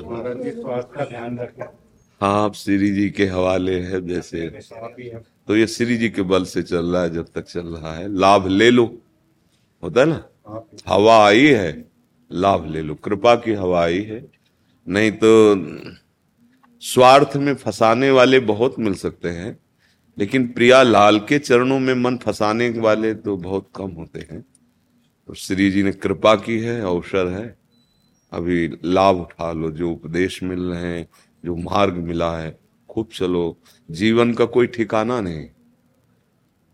महाराज जी स्वास्थ्य का ध्यान रखें। हाँ आप श्री जी के हवाले है जैसे। तो ये श्री जी के बल से चल रहा है जब तक चल रहा है। लाभ ले लो। होता है ना? हवा आई है लाभ ले लो। कृपा की हवा आई है। नहीं तो स्वार्थ में फंसाने वाले बहुत मिल सकते हैं लेकिन प्रिया लाल के चरणों में मन फंसाने वाले तो बहुत कम होते हैं। तो श्री जी ने कृपा की है अवसर है। अभी लाभ उठा लो जो उपदेश मिल रहे हैं जो मार्ग मिला है खूब चलो। जीवन का कोई ठिकाना नहीं।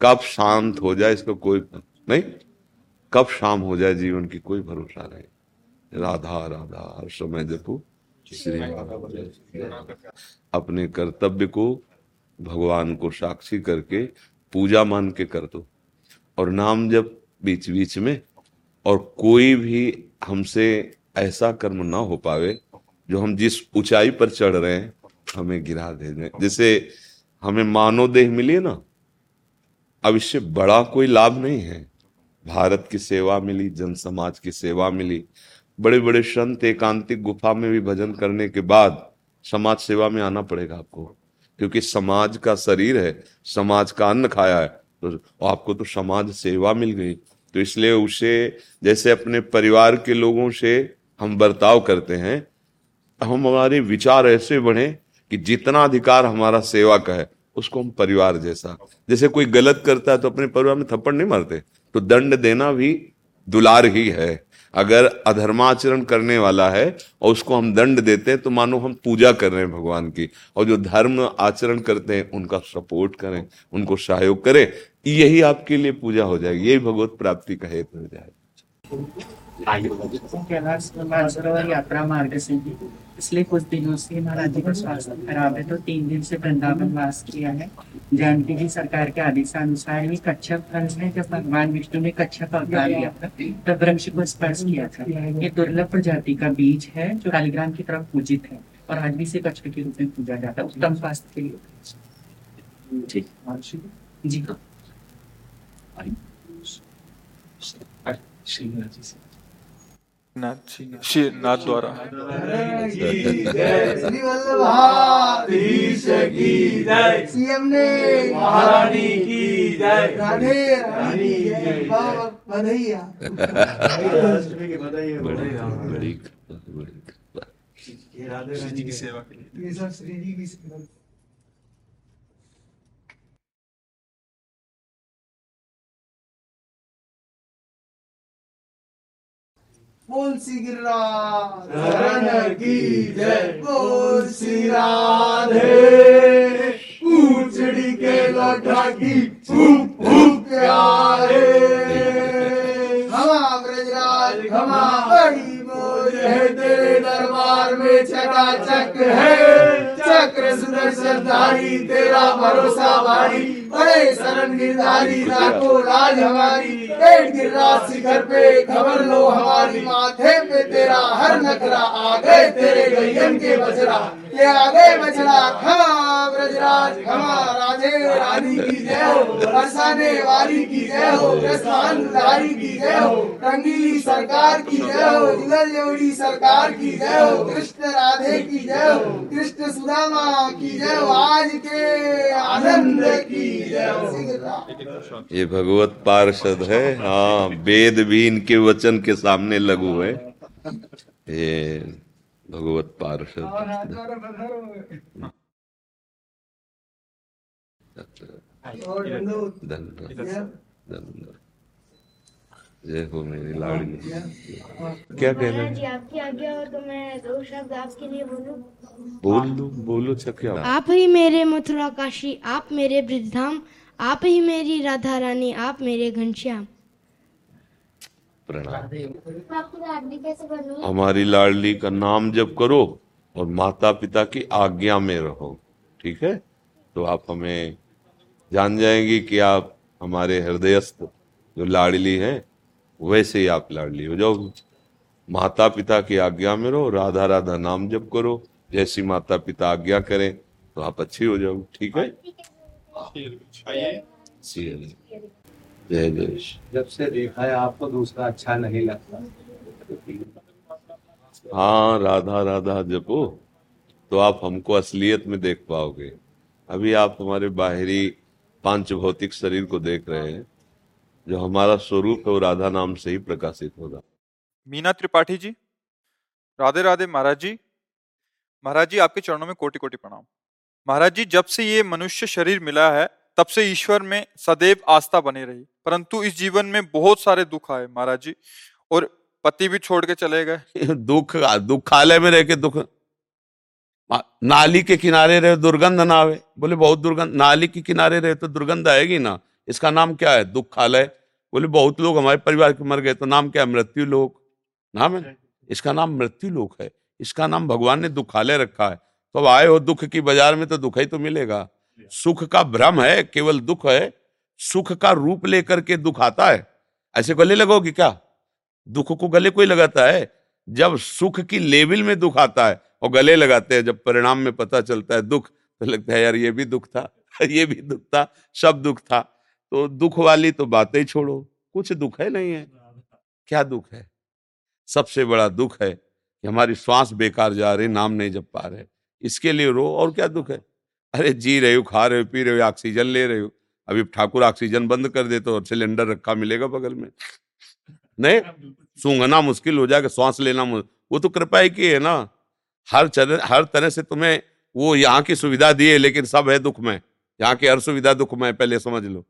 कब शांत हो जाए इसका कोई नहीं। कब शाम हो जाए जीवन की कोई भरोसा नहीं। राधा राधा हर समय जपो। श्री अपने कर्तव्य को भगवान को साक्षी करके पूजा मान के कर दो। और नाम जब बीच बीच में। और कोई भी हमसे ऐसा कर्म ना हो पावे, जो हम जिस ऊंचाई पर चढ़ रहे हैं, हमें गिरा दे दें। जैसे हमें मानव देह मिली ना, अब इससे बड़ा कोई लाभ नहीं है। भारत की सेवा मिली जन समाज की सेवा मिली। बड़े बड़े संत एकांतिक गुफा में भी भजन करने के बाद समाज सेवा में आना पड़ेगा आपको। क्योंकि समाज का शरीर है, समाज का अन्न खाया है तो आपको तो समाज सेवा मिल गई। तो इसलिए उसे, जैसे अपने परिवार के लोगों से हम बर्ताव करते हैं हम हमारे विचार ऐसे बढ़े कि जितना अधिकार हमारा सेवा का है, उसको हम परिवार जैसा। जैसे कोई गलत करता है तो अपने परिवार में थप्पड़ नहीं मारते तो दंड देना भी दुलार ही है। अगर अधर्माचरण करने वाला है और उसको हम दंड देते हैं तो मानो हम पूजा कर रहे हैं भगवान की, और जो धर्म आचरण करते हैं, उनका सपोर्ट करें, उनको सहयोग करें, यही आपके लिए पूजा हो जाएगी, यही भगवत प्राप्ति का हेतु हो जाएगा। मानसरोवर यात्रा मार्ग से ही पिछले कुछ दिनों से महाराज जी का स्वास्थ्य खराब है तो तीन दिन से वृंदावन वास किया है जानकी जी सरकार के आदेशानुसार ये कच्छप फल है जब भगवान विष्णु ने कच्छप अवतार लिया था तब वृक्ष को स्पर्श किया था ये दुर्लभ प्रजाति का बीज है जो कालीग्राम की तरफ़ पूजित है और आज भी इसे कच्छ के रूप में पूजा जाता है उत्तम स्वास्थ्य के लिए ठीक जी हाँ जी श्री नाथ द्वारा श्री की जय सीएम ने महारानी की जय राधे रानी बधैया बड़ी बड़ी कृपा। जी की सेवा के लिए ये सब श्री जी की सेवा बोल सी गिरा की जय। बोल श्री राधे? पूछड़ी के लौटा की फूक फूक प्यारे ब्रजराज खमा बड़ी बोल है तेरे दरबार में चकाचक है। चक्र सुदर्शनधारी तेरा भरोसा भारी बड़े शरण गिरधारी लाखों राज हमारी। एक गिरिराज शिखर पे खबर लो हमारी माथे पे तेरा हर नखरा आ गए, तेरे गैयन के बजरा आ बजरा खमा ब्रजराज खमा राधे रानी की जय हो, बरसाने वाली की जय हो कृष्ण धारी की जय हो, रंगीली सरकार की जय हो, जुगल जोड़ी सरकार की जय हो, कृष्ण राधे की जय हो, कृष्ण सुदामा की जय हो, आज के आनंद की जय हो। ये भगवत पार्षद है। हाँ वेद भी इनके वचन के सामने लगू है। ये भगवत पार्षद। धन्यवाद। जय हो मेरी लाडली। क्या? कहना है? आपकी आज्ञा हो तो मैं दो शब्द आपके लिए बोलूँ? बोल दो बोलो क्या आप ही मेरे मथुरा काशी आप मेरे वृद्धाम आप ही मेरी राधा रानी आप मेरे घनश्याम। प्रणाम आपकी लाडली कैसे बनूं हमारी लाडली का नाम जब करो और माता पिता की आज्ञा में रहो ठीक है? तो आप हमें जान जाएँगी कि आप हमारे हृदयस्थ जो लाडली है वैसे ही आप लाडली हो जाओ माता पिता की आज्ञा में रहो राधा राधा नाम जप करो जैसी माता पिता आज्ञा करें तो आप अच्छी हो जाओ ठीक है। जय श्री- जब से देखा है आपको दूसरा अच्छा नहीं लगता। हाँ राधा राधा जपो। तो आप हमको असलियत में देख पाओगे। अभी आप हमारे बाहरी पाँच भौतिक शरीर को देख रहे हैं जो हमारा स्वरूप है वो राधा नाम से ही प्रकाशित होगा मीना त्रिपाठी जी राधे राधे महाराज जी। महाराज जी आपके चरणों में कोटि कोटि प्रणाम। महाराज जी जब से ये मनुष्य शरीर मिला है तब से ईश्वर में सदैव आस्था बनी रही। परंतु इस जीवन में बहुत सारे दुख आए महाराज जी और पति भी छोड़ के चले गए। दुख, दुखालय में रह के दुख। नाली के किनारे रहे दुर्गंध ना आवे। बोले, बहुत दुर्गंध, नाली के किनारे रहे तो दुर्गंध आएगी ना? इसका नाम क्या है? दुखालय? बोले, बहुत लोग हमारे परिवार के मर गए तो नाम क्या है? मृत्यु लोक। नाम है? इसका नाम मृत्यु लोक है। इसका नाम भगवान ने दुखालय रखा है। तो अब आए हो दुख की बाज़ार में तो दुख ही तो मिलेगा। सुख का भ्रम है, केवल दुख है, सुख का रूप लेकर के दुख आता है। ऐसे गले लगोगी क्या? दुख को गले कोई लगाता है। जब सुख की लेवल में दुख आता है और गले लगाते हैं, जब परिणाम में पता चलता है दुख तो लगता है, यार, ये भी दुख था, ये भी दुख था, सब दुख था। तो दुख वाली तो बातें छोड़ो, कुछ दुख है नहीं है। क्या दुख है? सबसे बड़ा दुख है कि हमारी श्वास बेकार जा रही, नाम नहीं जप पा रहे। इसके लिए रो, और क्या दुख है? अरे जी रहे हो खा रहे हो पी रहे हो ऑक्सीजन ले रहे हो। अभी ठाकुर ऑक्सीजन बंद कर दे तो सिलेंडर रखा मिलेगा बगल में। नहीं? सूंघना मुश्किल हो जाएगा सांस लेना वो तो कृपा ही की है ना। हर तरह हर तरह से तुम्हें वो यहाँ की सुविधा दी है लेकिन सब है दुख में। यहाँ की हर सुविधा दुख में पहले समझ लो।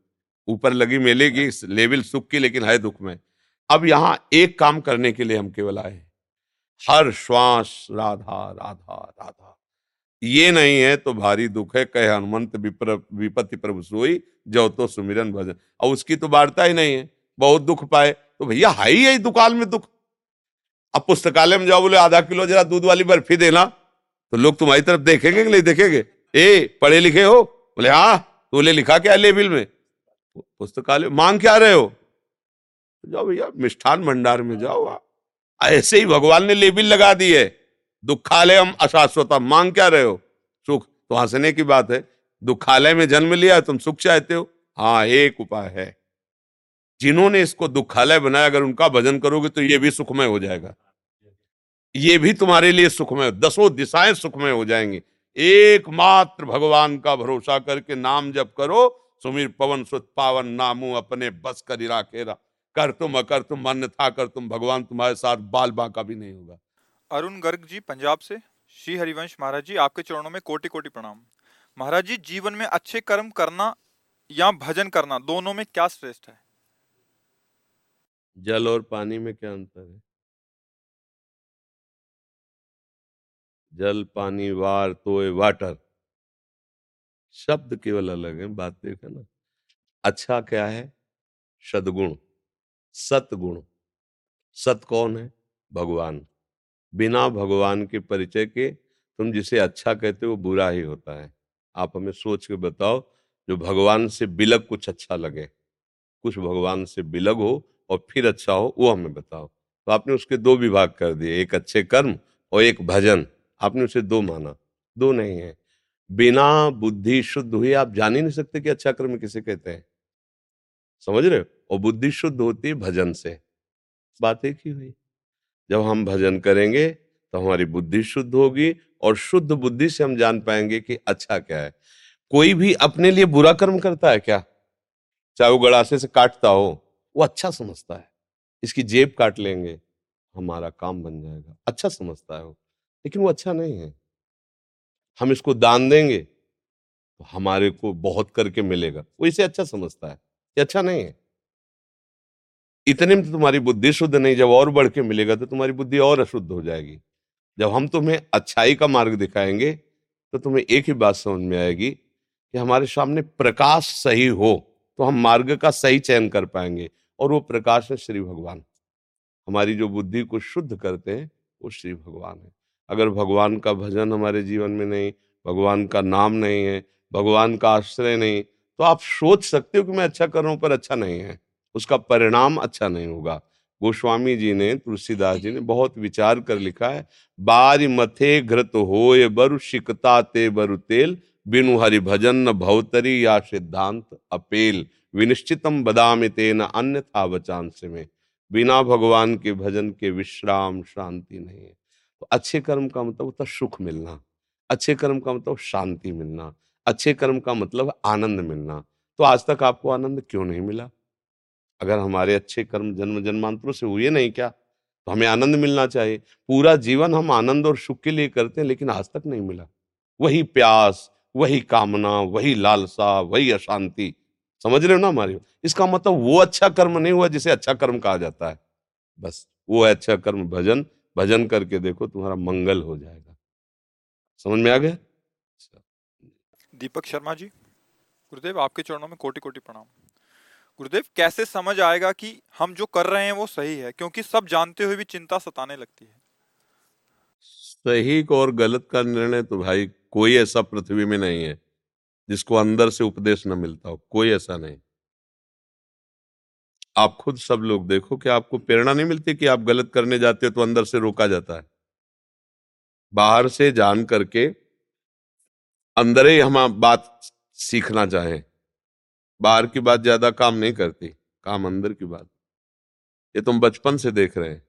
ऊपर लगी मेले की लेवल सुख की लेकिन है दुख में। अब यहाँ एक काम करने के लिए हम केवल आए हैं। हर श्वास राधा राधा राधा। ये नहीं है तो भारी दुख है, कहे हनुमंत विपत्ति प्रभु सोई जो तो सुमिरन भजन। और उसकी तो वार्ता ही नहीं है, बहुत दुख पाए तो भैया है ही दुकाल में दुख। अब पुस्तकालय में जाओ, बोले, आधा किलो जरा दूध वाली बर्फ़ी देना। तो लोग तुम्हारी तरफ़ देखेंगे कि नहीं देखेंगे? ए, पढ़े लिखे हो? बोले हाँ तो बोले लिखा क्या लेबिल में? पुस्तकालय, मांग क्या रहे हो? जाओ भैया, मिष्ठान भंडार में जाओ। ऐसे ही भगवान ने लेबिल लगा दी है। दुखालय हम अशाश्वता मांग क्या रहे हो? सुख। तो हंसने की बात है। दुखालय में जन्म लिया तुम सुख चाहते हो? हाँ एक उपाय है। जिन्होंने इसको दुखालय बनाया, अगर उनका भजन करोगे तो ये भी सुखमय हो जाएगा। ये भी तुम्हारे लिए सुखमय, दसों दिशाएँ सुखमय हो जाएँगी। एकमात्र भगवान का भरोसा करके नाम जप करो। सुमीर पवन सुत पावन नामू अपने बस कर राखेरा कर तुम, अकर तुम मन था कर तुम, भगवान तुम्हारे साथ बाल बांका भी नहीं होगा। अरुण गर्ग जी, पंजाब से, श्री हरिवंश महाराज जी, आपके चरणों में कोटि कोटि प्रणाम। महाराज जी, जीवन में अच्छे कर्म करना या भजन करना, दोनों में क्या श्रेष्ठ है? जल और पानी में क्या अंतर है? जल, पानी, वार तोय वाटर, शब्द केवल अलग है, बात देखा ना। अच्छा क्या है? सदगुण, सतगुण। सत कौन है? भगवान। बिना भगवान के परिचय के तुम जिसे अच्छा कहते हो वो बुरा ही होता है। आप हमें सोच के बताओ, जो भगवान से बिलग कुछ अच्छा लगे। कुछ भगवान से बिलग हो और फिर अच्छा हो, वो हमें बताओ। तो आपने उसके दो विभाग कर दिए, एक अच्छे कर्म और एक भजन। आपने उसे दो माना। दो नहीं है। बिना बुद्धि शुद्ध हुई आप जान ही नहीं सकते कि अच्छा कर्म किसे कहते हैं। समझ रहे हो? और बुद्धि शुद्ध होती है भजन से। बात एक ही हुई। जब हम भजन करेंगे तो हमारी बुद्धि शुद्ध होगी और शुद्ध बुद्धि से हम जान पाएँगे कि अच्छा क्या है। कोई भी अपने लिए बुरा कर्म करता है क्या? चाहे वो गड़ासे से काटता हो, वो अच्छा समझता है। इसकी जेब काट लेंगे, हमारा काम बन जाएगा। अच्छा समझता है वो, लेकिन वो अच्छा नहीं है। हम इसको दान देंगे तो हमारे को बहुत करके मिलेगा। वो इसे अच्छा समझता है, ये अच्छा नहीं है। इतने में तो तुम्हारी बुद्धि शुद्ध नहीं, जब और बढ़ के मिलेगा तो तुम्हारी बुद्धि और अशुद्ध हो जाएगी। जब हम तुम्हें अच्छाई का मार्ग दिखाएँगे तो तुम्हें एक ही बात समझ में आएगी कि हमारे सामने प्रकाश सही हो तो हम मार्ग का सही चयन कर पाएँगे, और वो प्रकाश है श्री भगवान। हमारी जो बुद्धि को शुद्ध करते हैं, वो श्री भगवान है। अगर भगवान का भजन हमारे जीवन में नहीं, भगवान का नाम नहीं है, भगवान का आश्रय नहीं तो आप सोच सकते हो कि मैं अच्छा कर रहा हूँ पर अच्छा नहीं है। उसका परिणाम अच्छा नहीं होगा। गोस्वामी जी ने तुलसीदास जी। ने बहुत विचार कर लिखा है बारी मथे घृत हो ये बरु शिकता ते बरु तेल बिनु हरि भजन न भवतरी या सिद्धांत अपेल। विनिश्चितम बदाम तेन अन्य था बचांश में। बिना भगवान के भजन के विश्राम शांति नहीं है। तो अच्छे कर्म का मतलब होता सुख मिलना। अच्छे कर्म का मतलब शांति मिलना। अच्छे कर्म का मतलब आनंद मिलना। तो आज तक आपको आनंद क्यों नहीं मिला? अगर हमारे अच्छे कर्म जन्म जन्मांतरों से हुए नहीं क्या? तो हमें आनंद मिलना चाहिए। पूरा जीवन हम आनंद और सुख के लिए करते हैं, लेकिन आज तक नहीं मिला। वही प्यास, वही कामना, वही लालसा, वही अशांति। समझ रहे हो ना हमारे? इसका मतलब वो अच्छा कर्म नहीं हुआ जिसे अच्छा कर्म कहा जाता है। बस, वो है अच्छा कर्म भजन। भजन करके देखो तुम्हारा मंगल हो जाएगा। समझ में आ गया? दीपक शर्मा जी, गुरुदेव, आपके चरणों में कोटि कोटि प्रणाम। गुरुदेव, कैसे समझ आएगा कि हम जो कर रहे हैं वो सही है? क्योंकि सब जानते हुए भी चिंता सताने लगती है। सही को और गलत का निर्णय तो भाई कोई ऐसा पृथ्वी में नहीं है, जिसको अंदर से उपदेश न मिलता हो। कोई ऐसा नहीं। आप खुद सब लोग देखो कि आपको प्रेरणा नहीं मिलती कि आप गलत करने जाते हो तो अंदर से रोका जाता है। बाहर से जान करके अंदर ही हम बात सीखना चाहें। बाहर की बात ज़्यादा काम नहीं करती, काम अंदर की बात। ये तुम बचपन से देख रहे हैं।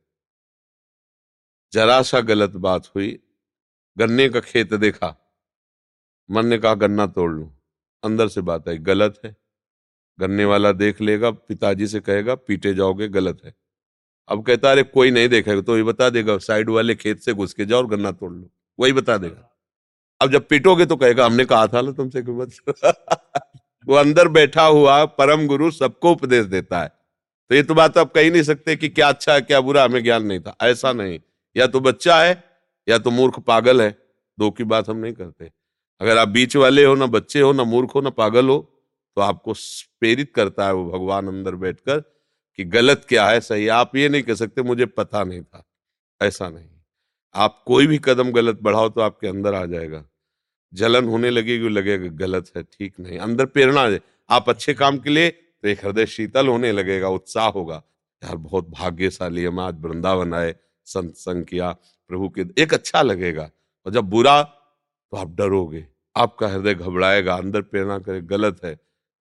जरा सा गलत बात हुई, गन्ने का खेत देखा। मन ने कहा, गन्ना तोड़ लू। अंदर से बात आई, गलत है। गन्ने वाला देख लेगा, पिताजी से कहेगा, पीटे जाओगे, गलत है। अब कहता, अरे, कोई नहीं देखेगा तो ये बता देगा, साइड वाले खेत से घुस के जाओ और गन्ना तोड़ लो। वही बता देगा। अब जब पीटोगे तो कहेगा, हमने कहा था तुमसे वो अंदर बैठा हुआ परम गुरु सबको उपदेश देता है। तो ये तो बात आप कह ही नहीं सकते कि क्या अच्छा है, क्या बुरा, हमें ज्ञान नहीं था। ऐसा नहीं। या तो बच्चा है, या तो मूर्ख पागल है। दो की बात हम नहीं करते। अगर आप बीच वाले हो, ना बच्चे हो, ना मूर्ख हो, ना पागल हो तो आपको प्रेरित करता है वो भगवान अंदर बैठकर कि गलत क्या है, सही आप ये नहीं कह सकते, मुझे पता नहीं था। ऐसा नहीं। आप कोई भी कदम गलत बढ़ाओ तो आपके अंदर आ जाएगा। जलन होने लगेगी लगेगा गलत है, ठीक नहीं। अंदर प्रेरणा आप अच्छे काम के लिए तो एक हृदय शीतल होने लगेगा, उत्साह होगा। यार, बहुत भाग्यशाली हम आज वृंदावन आए, संत संग किया, प्रभु के, एक अच्छा लगेगा। और जब बुरा तो आप डरोगे। आपका हृदय घबराएगा, अंदर प्रेरणा करे, गलत है।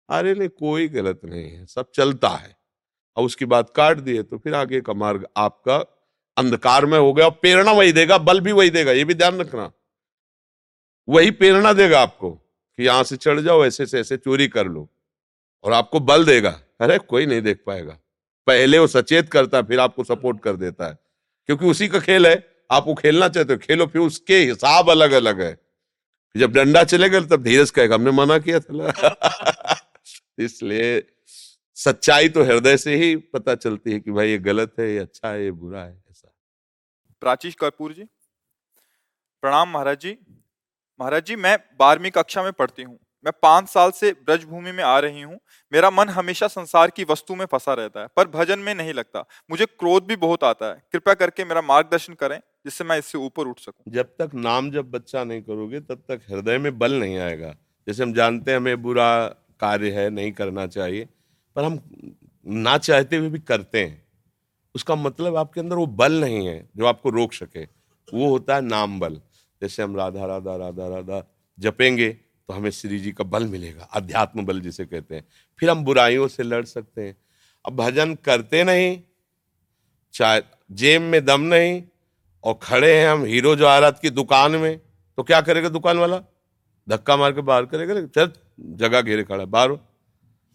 अरे नहीं, कोई गलत नहीं है, सब चलता है। और उसकी बात काट दिए तो फिर आगे का मार्ग आपका अंधकार में हो गया और प्रेरणा वही देगा, बल भी वही देगा, ये भी ध्यान रखना। वही प्रेरणा देगा आपको कि यहाँ से चढ़ जाओ, ऐसे से ऐसे चोरी कर लो। और आपको बल देगा। अरे, कोई नहीं देख पाएगा। पहले वो सचेत करता है, फिर आपको सपोर्ट कर देता है। क्योंकि उसी का खेल है। आप वो खेलना चाहते हो, खेलो, फिर उसके हिसाब अलग अलग है। जब डंडा चलेगा, तब धीरज कहेगा, हमने मना किया था इसलिए सच्चाई तो हृदय से ही पता चलती है कि भाई ये गलत है, ये अच्छा है, ये बुरा है, ऐसा। प्राचीश कपूर जी। प्रणाम महाराज जी। महाराज जी, मैं बारहवीं कक्षा में पढ़ती हूँ। मैं पाँच साल से ब्रजभूमि में आ रही हूँ। मेरा मन हमेशा संसार की वस्तु में फंसा रहता है, पर भजन में नहीं लगता। मुझे क्रोध भी बहुत आता है। कृपया करके मेरा मार्गदर्शन करें, जिससे मैं इससे ऊपर उठ सकूँ। जब तक नाम जब बच्चा नहीं करोगे, तब तक हृदय में बल नहीं आएगा। जैसे हम जानते हैं, हमें बुरा कार्य है, नहीं करना चाहिए, पर हम ना चाहते हुए भी भी करते हैं। उसका मतलब आपके अंदर वो बल नहीं है, जो आपको रोक सके। वो होता है नाम बल। जैसे हम राधा राधा राधा राधा जपेंगे तो हमें श्री जी का बल मिलेगा, अध्यात्म बल जिसे कहते हैं। फिर हम बुराइयों से लड़ सकते हैं। अब भजन करते नहीं, चाहे जेब में दम नहीं, और खड़े हैं हम हीरो जवाहरात की दुकान में तो क्या करेगा दुकान वाला? धक्का मार के बाहर करेगा चल, जगह घेरे खड़ा, बाहर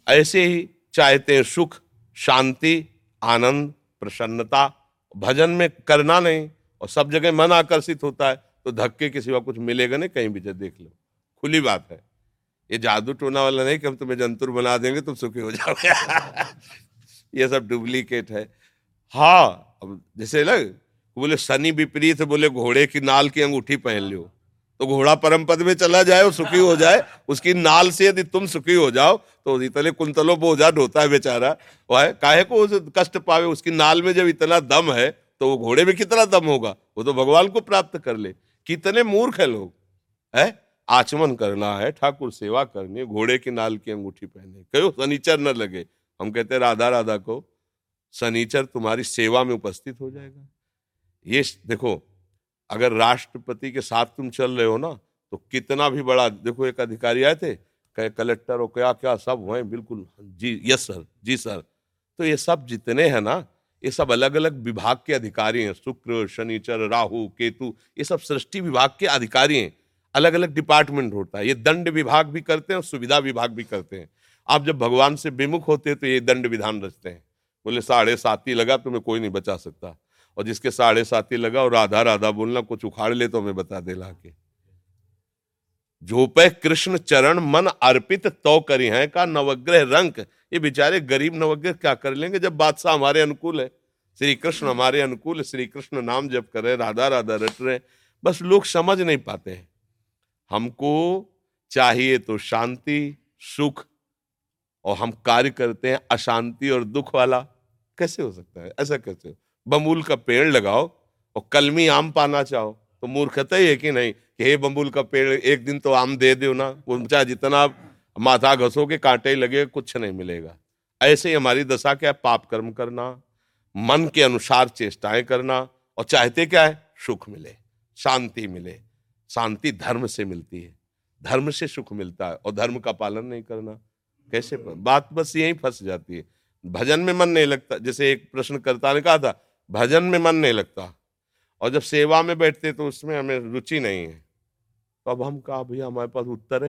ऐसे ही चाहते हैं सुख, शांति, आनंद, प्रसन्नता। भजन में करना नहीं, और सब जगह मन आकर्षित होता है। तो धक्के के सिवा कुछ मिलेगा नहीं, कहीं भी जब देख लो। खुली बात है। ये जादू टोना वाला नहीं कि हम तुम्हें जंतुर बना देंगे, तुम सुखी हो जाओगे। ये सब डुप्लीकेट है। हाँ अब जैसे लग बोले, शनि विपरीत, बोले, घोड़े की नाल की अंगूठी पहन लो तो घोड़ा परम पद में चला जाए और सुखी हो जाए। उसकी नाल से यदि तुम सुखी हो जाओ तो इतने कुंतलों बोझा ढोता है बेचारा। वह काहे को कष्ट पावे, उसकी नाल में जब इतना दम है तो वो घोड़े में कितना दम होगा? वो तो भगवान को प्राप्त कर ले। कितने मूर्ख है लोग, है? आचमन करना है, ठाकुर सेवा करनी है, घोड़े की नाल की अंगूठी पहने कहो शनिचर न लगे। हम कहते राधा राधा को, शनिचर तुम्हारी सेवा में उपस्थित हो जाएगा। ये देखो, अगर राष्ट्रपति के साथ तुम चल रहे हो ना तो कितना भी बड़ा, देखो, एक अधिकारी आए थे, कहे, कलेक्टर हो क्या क्या सब हुए बिल्कुल जी, यस, सर, जी, सर। तो ये सब जितने हैं ना ये सब अलग अलग विभाग के अधिकारी हैं, शुक्र शनिचर राहु, केतु, ये सब सृष्टि विभाग के अधिकारी हैं। अलग अलग डिपार्टमेंट होता है, ये दंड विभाग भी करते हैं और सुविधा विभाग भी करते हैं। आप जब भगवान से विमुख होते हैं तो ये दंड विधान रचते हैं। बोले साढ़े ही लगा तुम्हें कोई नहीं बचा सकता। और जिसके साढ़े साथी लगा और राधा राधा बोलना, कुछ उखाड़ ले तो हमें बता दे ला के। झोपे कृष्ण चरण मन अर्पित तो करी है का नवग्रह रंक ये बेचारे गरीब नवग्रह क्या कर लेंगे जब बादशाह हमारे अनुकूल है? श्री कृष्ण हमारे अनुकूल श्री कृष्ण नाम जब करे राधा राधा रट रहे बस लोग समझ नहीं पाते हैं। हमको चाहिए तो शांति, सुख, और हम कार्य करते हैं अशांति और दुख वाला। कैसे हो सकता है? ऐसा कैसे हो? बमूल का पेड़ लगाओ और कलमी आम पाना चाहो। तो मूर्खता ही है कि नहीं? हे बमूल का पेड़, एक दिन तो आम दे दो ना। चाहे जितना माथा घसोगे कांटे लगे, कुछ नहीं मिलेगा। ऐसे ही हमारी दशा क्या है? पाप कर्म करना, मन के अनुसार चेष्टाएँ करना, और चाहते क्या है? सुख मिले, शांति मिले। शांति धर्म से मिलती है। धर्म से सुख मिलता है, और धर्म का पालन नहीं करना। कैसे बात बस यही फंस जाती है। भजन में मन नहीं लगता। जैसे एक प्रश्नकर्ता ने कहा था, भजन में मन नहीं लगता। और जब सेवा में बैठते तो उसमें हमें रुचि नहीं है। तो अब हम कहा, भैया, हमारे पास उत्तर है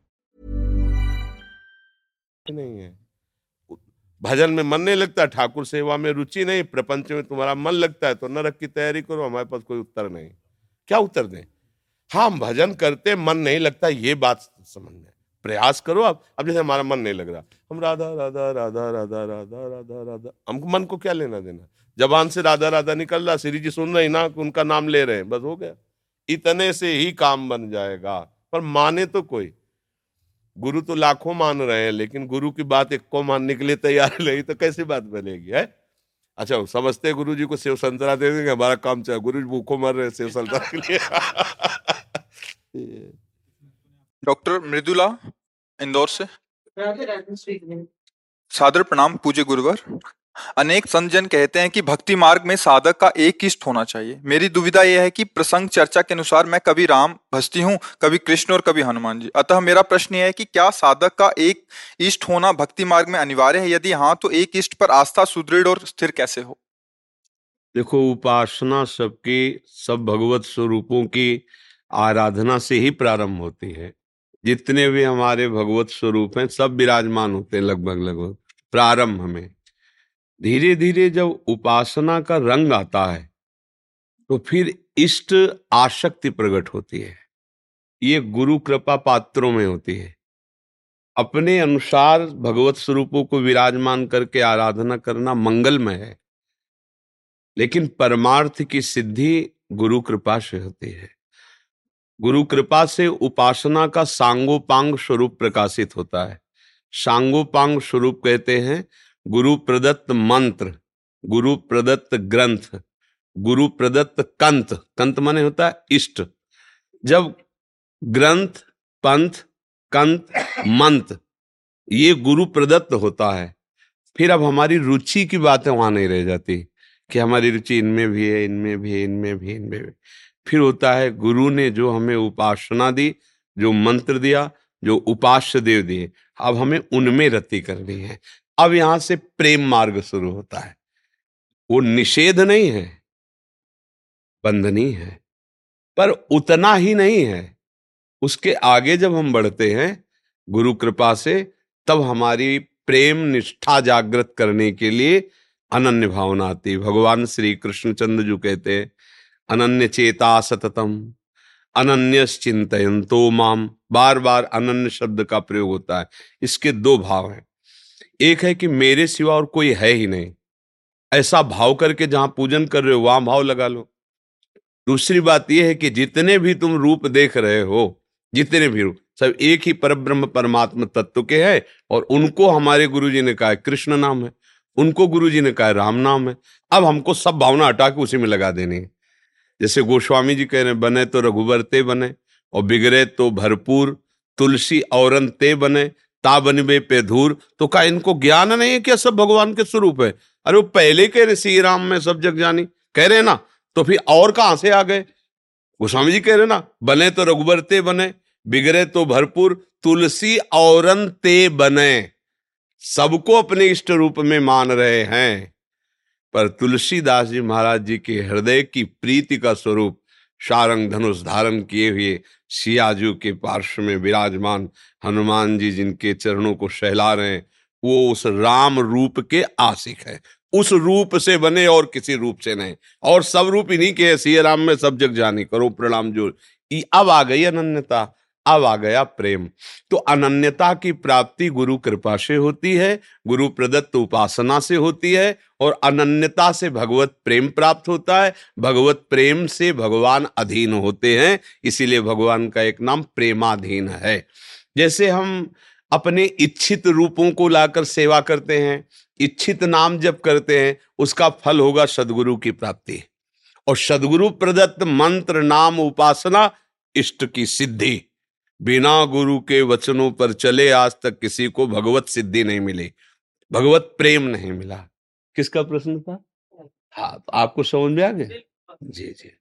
नहीं है। भजन में मन नहीं लगता, ठाकुर सेवा में रुचि नहीं, प्रपंच में तुम्हारा मन लगता है तो नरक की तैयारी करो, हमारे पास कोई उत्तर नहीं। क्या उत्तर दें? हाँ हम भजन करते, मन नहीं लगता, ये बात समझने प्रयास करो आप, अब जैसे हमारा मन नहीं लग रहा, हम राधा राधा राधा राधा राधा राधा राधा हमको मन को क्या लेना देना? जबान से राधा राधा निकल रहा, श्री जी सुन रहे ना, उनका नाम ले रहे हैं, बस हो गया। इतने से ही काम बन जाएगा, पर माने तो कोई। गुरु तो लाखों मान रहे हैं लेकिन गुरु की बात एक को मानने के लिए तैयार नहीं तो कैसी बात बनेगी है? अच्छा समझते गुरु जी को शिव संतरा दे देंगे हमारा काम चाहे गुरु जी भूखो मर रहे शिव संतरा के लिए। डॉक्टर मृदुला इंदौर से। सादर प्रणाम पूज्य गुरुवर। अनेक संजन कहते हैं कि भक्ति मार्ग में साधक का एक इष्ट होना चाहिए। मेरी दुविधा यह है कि प्रसंग चर्चा के अनुसार मैं कभी राम भजती हूँ, कभी कृष्ण और कभी हनुमान जी। अतः मेरा प्रश्न यह है कि क्या साधक का एक इष्ट होना भक्ति मार्ग में अनिवार्य है? यदि हाँ तो एक इष्ट पर आस्था सुदृढ़ और स्थिर कैसे हो? देखो, उपासना सबकी, सब भगवत स्वरूपों की आराधना से ही प्रारंभ होती है। जितने भी हमारे भगवत स्वरूप हैं, सब विराजमान होते हैं लगभग लगभग प्रारंभ में धीरे धीरे जब उपासना का रंग आता है तो फिर इष्ट आशक्ति प्रकट होती है। ये गुरु कृपा पात्रों में होती है। अपने अनुसार भगवत स्वरूपों को विराजमान करके आराधना करना मंगलमय है। लेकिन परमार्थ की सिद्धि गुरु कृपा से होती है। गुरु कृपा से उपासना का सांगोपांग स्वरूप प्रकाशित होता है। सांगोपांग स्वरूप कहते हैं गुरु प्रदत्त मंत्र गुरु प्रदत्त ग्रंथ गुरु प्रदत्त कंत। कंत माने होता है इष्ट। जब ग्रंथ, पंथ, कंत, मंत, ये गुरु प्रदत्त होता है, फिर अब हमारी रुचि की बातें वहाँ नहीं रह जाती। कि हमारी रुचि इनमें भी है, इनमें भी है, इनमें भी इनमें भी फिर होता है गुरु ने जो हमें उपासना दी, जो मंत्र दिया, जो उपास्य देव दिए, अब हमें उनमें रति करनी है। अब यहाँ से प्रेम मार्ग शुरू होता है। वो निषेध नहीं है, बंधनी है, पर उतना ही नहीं है। उसके आगे जब हम बढ़ते हैं, गुरु कृपा से, तब हमारी प्रेम निष्ठा जागृत करने के लिए अनन्य भावना आती भगवान श्री कृष्णचंद्र जो कहते हैं, अनन्य चेता सततम अनन्य चिंतन तो माम। बार बार अनन्य शब्द का प्रयोग होता है। इसके दो भाव हैं। एक है कि मेरे सिवा और कोई है ही नहीं। ऐसा भाव करके जहाँ पूजन कर रहे हो, वहाँ भाव लगा लो। दूसरी बात यह है कि जितने भी तुम रूप देख रहे हो, जितने भी रूप, सब एक ही पर ब्रह्म परमात्मा तत्व के हैं और उनको हमारे गुरु जी ने कहा कृष्ण नाम है। उनको गुरु जी ने कहा राम नाम है। अब हमको सब भावना हटा के उसी में लगा देनी है। जैसे गोस्वामी जी कह रहे बने तो रघुबर ते बने और बिगड़े तो भरपूर, तुलसी औरन ते बने। ता बनबे पे धूर तो का इनको ज्ञान नहीं है क्या सब भगवान के स्वरूप है? अरे वो पहले कह रहे श्री राम में सब जग जानी। कह रहे ना तो फिर और कहाँ से आ गए? गोस्वामी जी कह रहे ना, बने तो रघुबरते बने, बिगड़े तो भरपूर, तुलसी औरन ते बने। सबको अपने इष्ट रूप में मान रहे हैं। पर तुलसीदास जी महाराज जी के हृदय की प्रीति का स्वरूप शारंग धनुष धारण किए हुए सियाजू के पार्श्व में विराजमान हनुमान जी जिनके चरणों को सहला रहे हैं, वो उस राम रूप के आशिक है। उस रूप से बने और किसी रूप से नहीं। और सब रूप इन्हीं के सिया राम में सब जग जानी करो, प्रणाम जो अब आ गई अनन्यता। अब आ गया प्रेम। तो अनन्यता की प्राप्ति गुरु कृपा से होती है, गुरु प्रदत्त उपासना से होती है और अनन्यता से भगवत प्रेम प्राप्त होता है। भगवत प्रेम से भगवान अधीन होते हैं, इसीलिए भगवान का एक नाम प्रेमाधीन है। जैसे हम अपने इच्छित रूपों को लाकर सेवा करते हैं, इच्छित नाम जब करते हैं, उसका फल होगा सदगुरु की प्राप्ति। और सदगुरु प्रदत्त मंत्र, नाम, उपासना इष्ट की सिद्धि। बिना गुरु के वचनों पर चले आज तक किसी को भगवत सिद्धि नहीं मिली भगवत प्रेम नहीं मिला। किसका प्रश्न था? हाँ। तो आपको समझ में आ गया? जी जी।